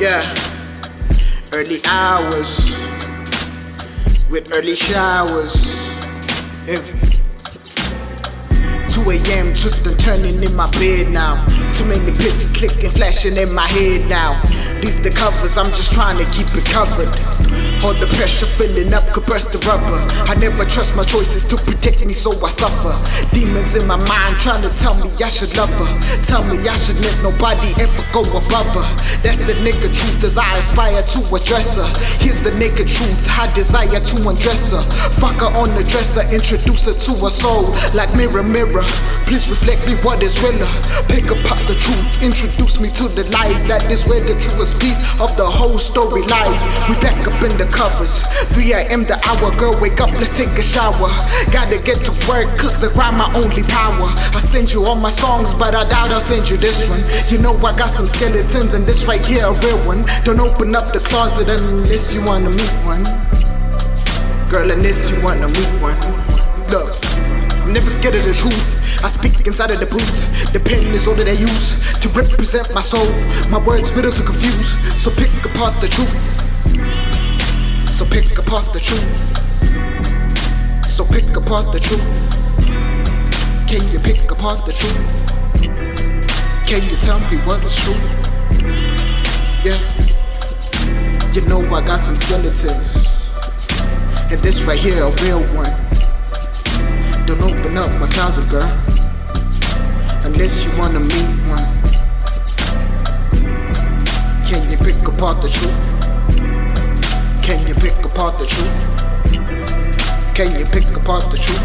Yeah, early hours with early showers. Envy. 2 a.m. twisting, turning in my bed now. Too many pictures clicking, flashing in my head now. These the covers, I'm just trying to keep it covered. All the pressure filling up could burst the rubber. I never trust my choices to protect me, so I suffer. Demons in my mind trying to tell me I should love her. Tell me I should let nobody ever go above her. That's the nigga truth as I aspire to address her. Here's the nigga truth, I desire to undress her. Fuck her on the dresser, introduce her to her soul. Like mirror, mirror, please reflect me what is realer. Pick apart the truth, introduce me to the lies. That is where the truest piece of the whole story lies. We back up in the covers. 3 a.m. the hour, girl, wake up, let's take a shower. Gotta get to work, cause the grind my only power. I send you all my songs, but I doubt I'll send you this one. You know I got some skeletons, and this right here a real one. Don't open up the closet unless you wanna meet one. Girl, unless you wanna meet one. Look, I'm never scared of the truth. I speak inside of the booth. The pen is all that I use to represent my soul. My words riddle to confuse, so pick apart the truth. So pick apart the truth. So pick apart the truth. Can you pick apart the truth? Can you tell me what's true? Yeah. You know I got some skeletons. And this right here a real one. Don't open up my closet, girl. Unless you wanna meet one. Can you pick apart the truth? Can you pick apart the truth? Can you pick apart the truth?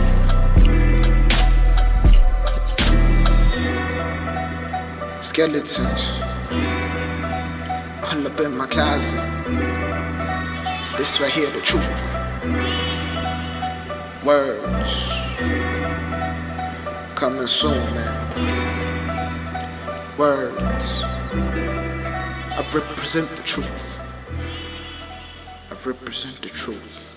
Skeletons all up in my closet. This right here, the truth. Words coming soon, man. Words. I represent the truth. I represent the truth.